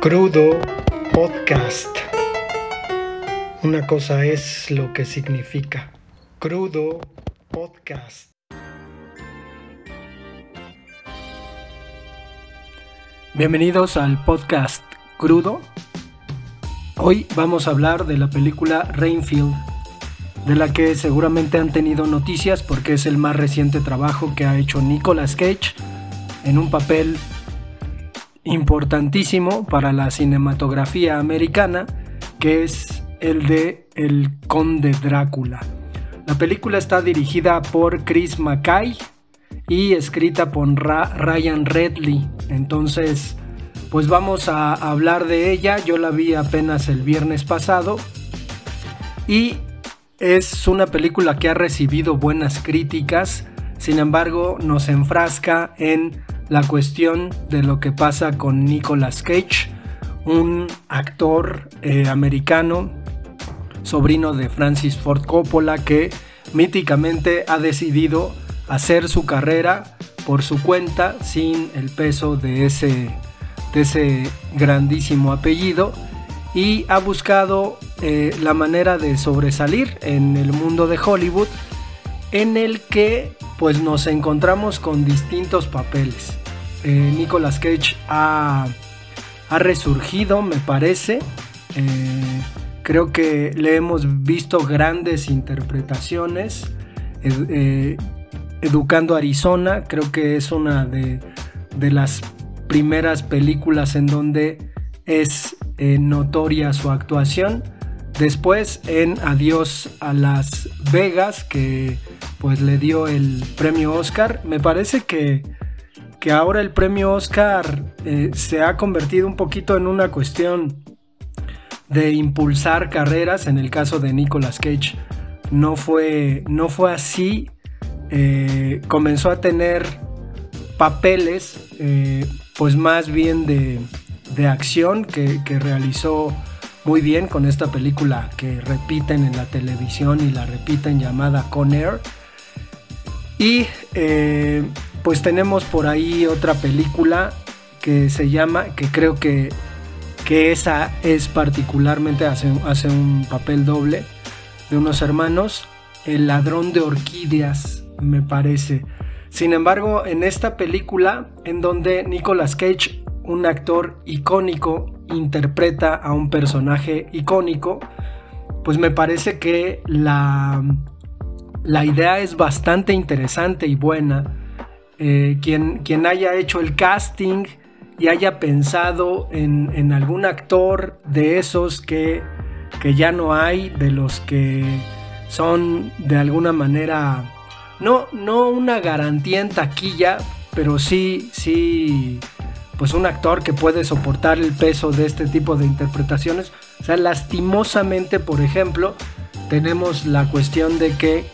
Crudo Podcast. Una cosa es lo que significa. Crudo Podcast. Bienvenidos al podcast Crudo. Hoy vamos a hablar de la película Rainfield, de la que seguramente han tenido noticias porque es el más reciente trabajo que ha hecho Nicolas Cage en un papel importantísimo para la cinematografía americana, que es el de El Conde Drácula. La película está dirigida por Chris Mackay y escrita por Ryan Redley. Entonces, pues vamos a hablar de ella. Yo la vi apenas el viernes pasado y es una película que ha recibido buenas críticas. Sin embargo, nos enfrasca en la cuestión de lo que pasa con Nicolas Cage, un actor eh, americano, sobrino de Francis Ford Coppola, que míticamente ha decidido hacer su carrera por su cuenta sin el peso de ese, de ese grandísimo apellido y ha buscado eh, la manera de sobresalir en el mundo de Hollywood en el que pues nos encontramos con distintos papeles. Eh, Nicolas Cage ha, resurgido, me parece. Eh, creo que le hemos visto grandes interpretaciones. Eh, Educando Arizona, creo que es una de, las primeras películas en donde es notoria su actuación. Después en Adiós a Las Vegas, que pues le dio el premio Oscar. Me parece que que ahora el premio Oscar eh, se ha convertido un poquito en una cuestión de impulsar carreras. En el caso de Nicolas Cage no fue, no fue así. Eh, comenzó a tener papeles eh, pues más bien de, acción que, realizó muy bien con esta película que repiten en la televisión y la repiten llamada Con Air. Y pues tenemos por ahí otra película que se llama, que creo que, que esa es particularmente, hace, hace un papel doble, de unos hermanos, El ladrón de orquídeas, me parece. Sin embargo, en esta película, en donde Nicolas Cage, un actor icónico, interpreta a un personaje icónico, pues me parece que la, la idea es bastante interesante y buena eh, quien, haya hecho el casting y haya pensado en, algún actor de esos que, que, ya no hay, de los que son de alguna manera, no, no una garantía en taquilla, pero sí, sí, pues un actor que puede soportar el peso de este tipo de interpretaciones. O sea, lastimosamente, por ejemplo, tenemos la cuestión de que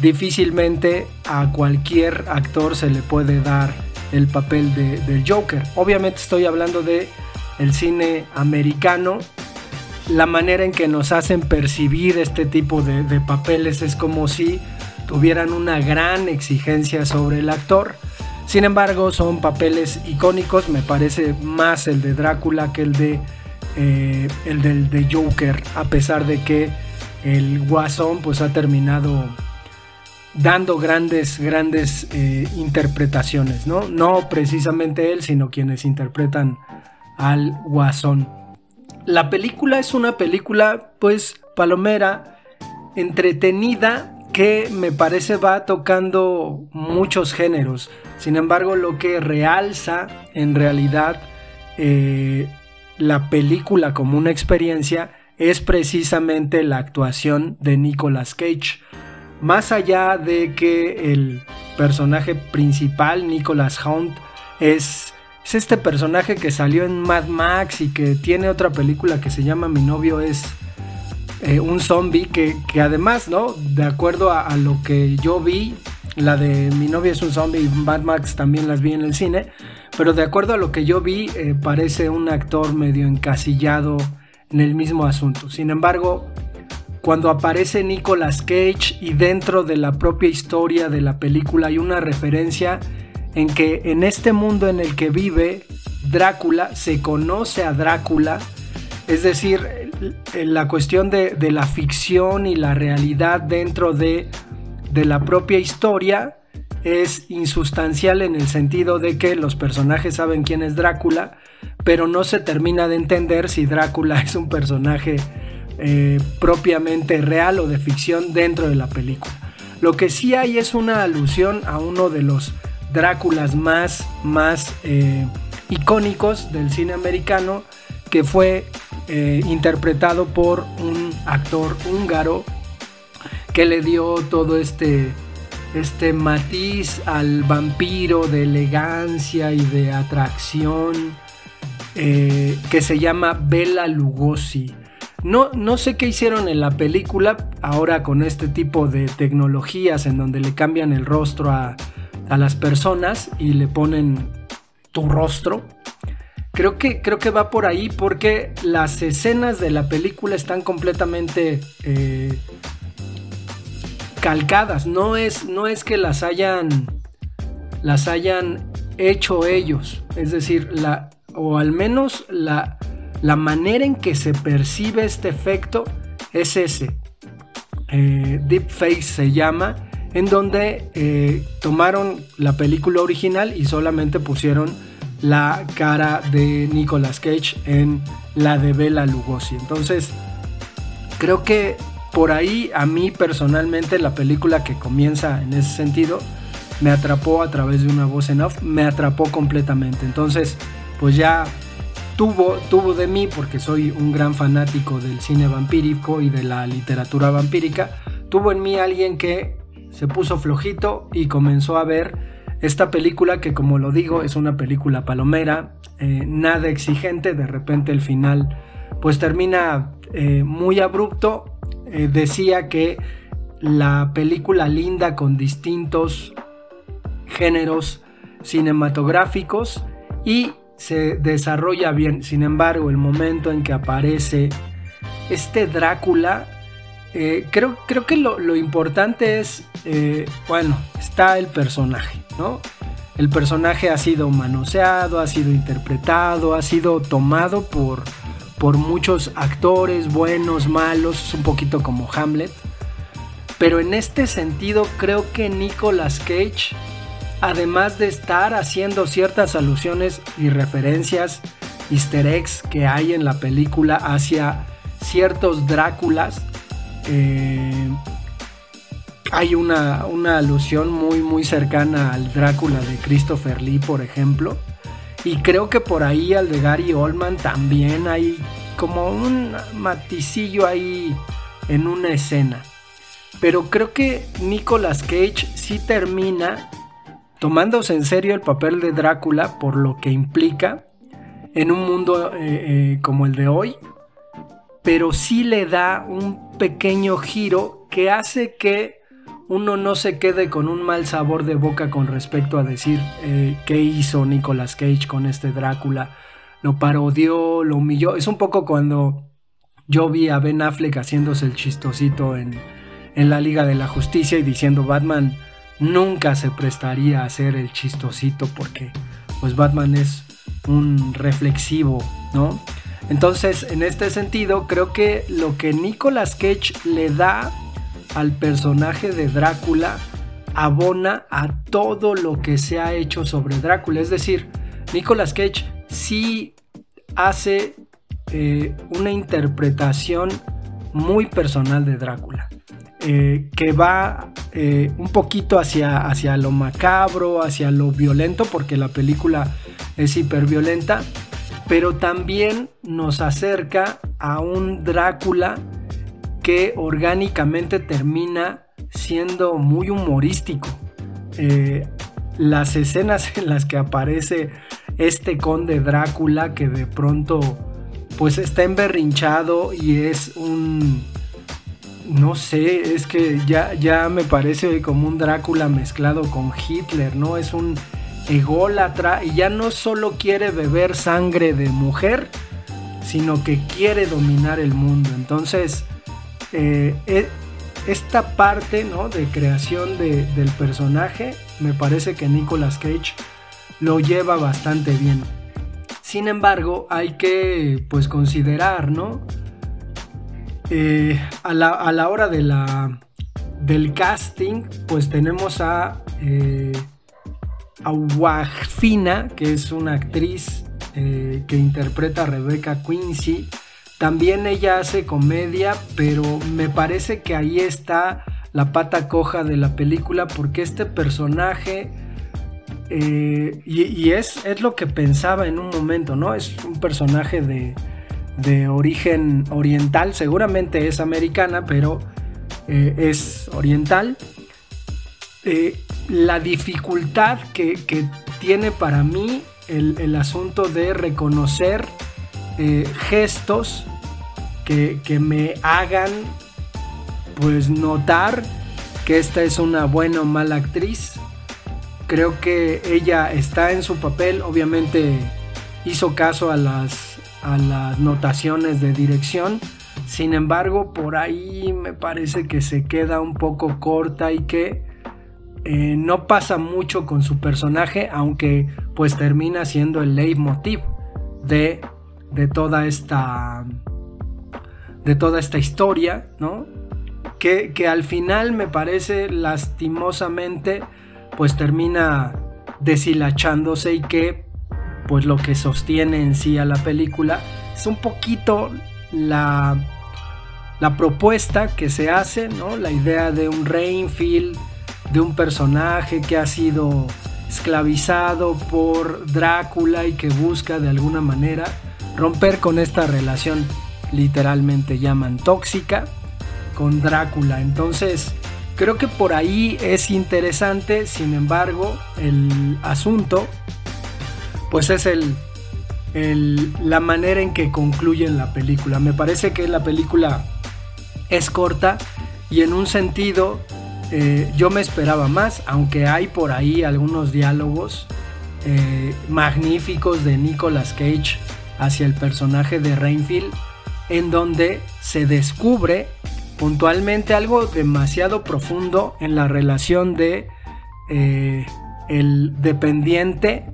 difícilmente a cualquier actor se le puede dar el papel de, del Joker. Obviamente estoy hablando de el cine americano. La manera en que nos hacen percibir este tipo de, de papeles es como si tuvieran una gran exigencia sobre el actor. Sin embargo, son papeles icónicos. Me parece más el de Drácula que el de eh, el del de Joker, a pesar de que el Guasón pues ha terminado dando grandes, grandes eh, interpretaciones, ¿no? No precisamente él, sino quienes interpretan al guasón. La película es una película, pues, palomera, entretenida, que me parece va tocando muchos géneros. Sin embargo, lo que realza en realidad eh, la película como una experiencia es precisamente la actuación de Nicolas Cage más allá de que el personaje principal, Nicholas Hunt, es, es, este personaje que salió en Mad Max y que tiene otra película que se llama Mi novio es eh, un zombie, que, además, ¿no? De acuerdo a, lo que yo vi, la de Mi novio es un zombie y Mad Max también las vi en el cine, pero de acuerdo a lo que yo vi, eh, parece un actor medio encasillado en el mismo asunto. Sin embargo, cuando aparece Nicolas Cage y dentro de la propia historia de la película hay una referencia en que en este mundo en el que vive Drácula, se conoce a Drácula, es decir, la cuestión de, la ficción y la realidad dentro de, la propia historia es insustancial en el sentido de que los personajes saben quién es Drácula, pero no se termina de entender si Drácula es un personaje eh, propiamente real o de ficción dentro de la película. Lo que sí hay es una alusión a uno de los Dráculas más, más eh, icónicos del cine americano, que fue eh, interpretado por un actor húngaro que le dio todo este, este matiz al vampiro de elegancia y de atracción que se llama Bela Lugosi. No, no, sé qué hicieron en la película ahora con este tipo de tecnologías en donde le cambian el rostro a, a las personas y le ponen tu rostro. Creo que, creo que va por ahí porque las escenas de la película están completamente eh, calcadas. No es, no es que las hayan, las hayan hecho ellos. Es decir, la, o al menos la, la manera en que se percibe este efecto es ese. Eh, Deepface se llama en donde eh, tomaron la película original y solamente pusieron la cara de Nicolas Cage en la de Bela Lugosi. Entonces, creo que por ahí a mí personalmente la película que comienza en ese sentido me atrapó a través de una voz en off, me atrapó completamente. Entonces, pues ya tuvo, tuvo de mí, porque soy un gran fanático del cine vampírico y de la literatura vampírica, tuvo en mí alguien que se puso flojito y comenzó a ver esta película que como lo digo es una película palomera, eh, nada exigente, de repente el final pues termina eh, muy abrupto. Eh, decía que la película linda con distintos géneros cinematográficos y se desarrolla bien. Sin embargo, el momento en que aparece este Drácula eh, creo, creo que lo, importante es, eh, bueno, está el personaje, ¿no? El personaje ha sido manoseado, ha sido interpretado, ha sido tomado por, por muchos actores, buenos, malos, es un poquito como Hamlet. Pero en este sentido creo que Nicolas Cage, además de estar haciendo ciertas alusiones y referencias, easter eggs que hay en la película hacia ciertos Dráculas, eh, hay una, alusión muy, muy cercana al Drácula de Christopher Lee, por ejemplo. Y creo que por ahí al de Gary Oldman también hay como un maticillo ahí en una escena. Pero creo que Nicolas Cage sí termina tomándose en serio el papel de Drácula por lo que implica en un mundo eh, eh, como el de hoy, pero sí le da un pequeño giro que hace que uno no se quede con un mal sabor de boca con respecto a decir eh, qué hizo Nicolas Cage con este Drácula. Lo parodió, lo humilló. Es un poco cuando yo vi a Ben Affleck haciéndose el chistosito en, en la Liga de la Justicia y diciendo Batman nunca se prestaría a hacer el chistosito porque pues Batman es un reflexivo, ¿no? Entonces, en este sentido, creo que lo que Nicolas Cage le da al personaje de Drácula abona a todo lo que se ha hecho sobre Drácula. Es decir, Nicolas Cage sí hace eh, una interpretación muy personal de Drácula. Eh, que va eh, un poquito hacia, hacia lo macabro, hacia lo violento, porque la película es hiperviolenta, pero también nos acerca a un Drácula que orgánicamente termina siendo muy humorístico. Eh, las escenas en las que aparece este conde Drácula que de pronto pues está emberrinchado y es un no sé, es que ya, ya me parece como un Drácula mezclado con Hitler, ¿no? Es un ególatra y ya no solo quiere beber sangre de mujer, sino que quiere dominar el mundo. Entonces, eh, e, esta parte ¿no? de creación del personaje, me parece que Nicolas Cage lo lleva bastante bien. Sin embargo, hay que pues considerar, ¿no? Eh, a, la, hora de la, del casting, pues tenemos a, eh, a que es una actriz eh, que interpreta a Rebecca Quincy. También ella hace comedia, pero me parece que ahí está la pata coja de la película porque este personaje... Eh, y, es, es, lo que pensaba en un momento, ¿no? Es un personaje de, de origen oriental, seguramente es americana, pero eh, es oriental. Eh, la dificultad que, tiene para mí el, asunto de reconocer eh, gestos que, que, me hagan pues notar que esta es una buena o mala actriz. Creo que ella está en su papel, obviamente hizo caso a las a las notaciones de dirección. Sin embargo, por ahí me parece que se queda un poco corta y que eh, no pasa mucho con su personaje, aunque pues termina siendo el leitmotiv de, de toda esta de toda esta historia, ¿no? Que, que al final me parece lastimosamente pues termina deshilachándose y que pues lo que sostiene en sí a la película es un poquito la, la propuesta que se hace, ¿no? La idea de un Rainfield, de un personaje que ha sido esclavizado por Drácula y que busca de alguna manera romper con esta relación literalmente llaman tóxica con Drácula. Entonces, creo que por ahí es interesante, sin embargo, el asunto pues es el, la manera en que concluyen la película. Me parece que la película es corta y en un sentido eh, yo me esperaba más, aunque hay por ahí algunos diálogos eh, magníficos de Nicolas Cage hacia el personaje de Rainfield, en donde se descubre puntualmente algo demasiado profundo en la relación de eh, el dependiente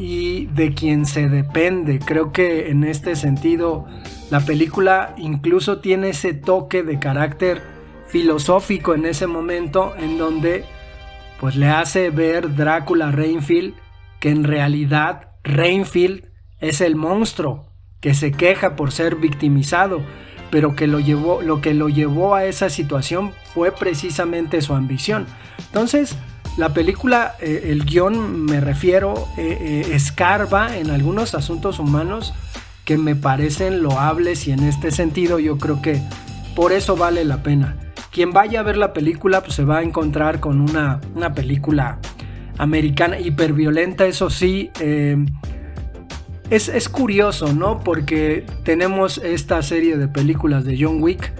y de quien se depende. Creo que en este sentido la película incluso tiene ese toque de carácter filosófico en ese momento en donde pues le hace ver Drácula Rainfield que en realidad Rainfield es el monstruo que se queja por ser victimizado, pero que lo llevó lo que lo llevó a esa situación fue precisamente su ambición. Entonces, la película, eh, el guion me refiero, eh, eh, escarba en algunos asuntos humanos que me parecen loables y en este sentido yo creo que por eso vale la pena. Quien vaya a ver la película pues se va a encontrar con una, una película americana hiperviolenta, eso sí. es, es curioso, ¿no? Porque tenemos esta serie de películas de John Wick,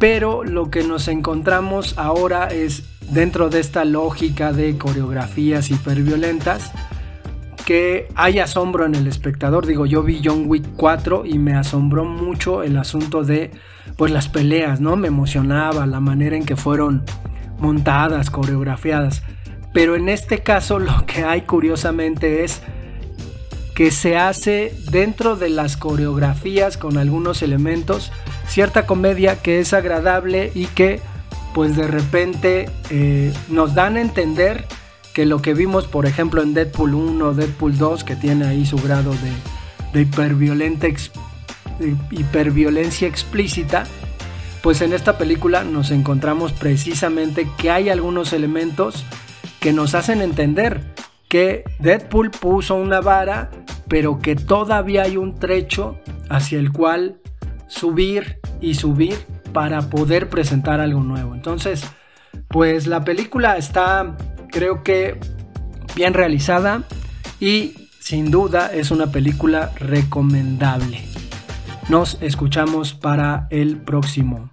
pero lo que nos encontramos ahora es dentro de esta lógica de coreografías hiperviolentas que hay asombro en el espectador. Digo, yo vi John Wick 4 y me asombró mucho el asunto de pues las peleas, ¿no? Me emocionaba la manera en que fueron montadas, coreografiadas. Pero en este caso lo que hay curiosamente es que se hace dentro de las coreografías con algunos elementos cierta comedia que es agradable y que pues de repente eh, nos dan a entender que lo que vimos, por ejemplo, en Deadpool 1, Deadpool 2, que tiene ahí su grado de, hiperviolencia explícita, pues en esta película nos encontramos precisamente que hay algunos elementos que nos hacen entender que Deadpool puso una vara, pero que todavía hay un trecho hacia el cual subir y subir para poder presentar algo nuevo. Entonces, pues la película está, creo que, bien realizada y sin duda es una película recomendable. Nos escuchamos para el próximo.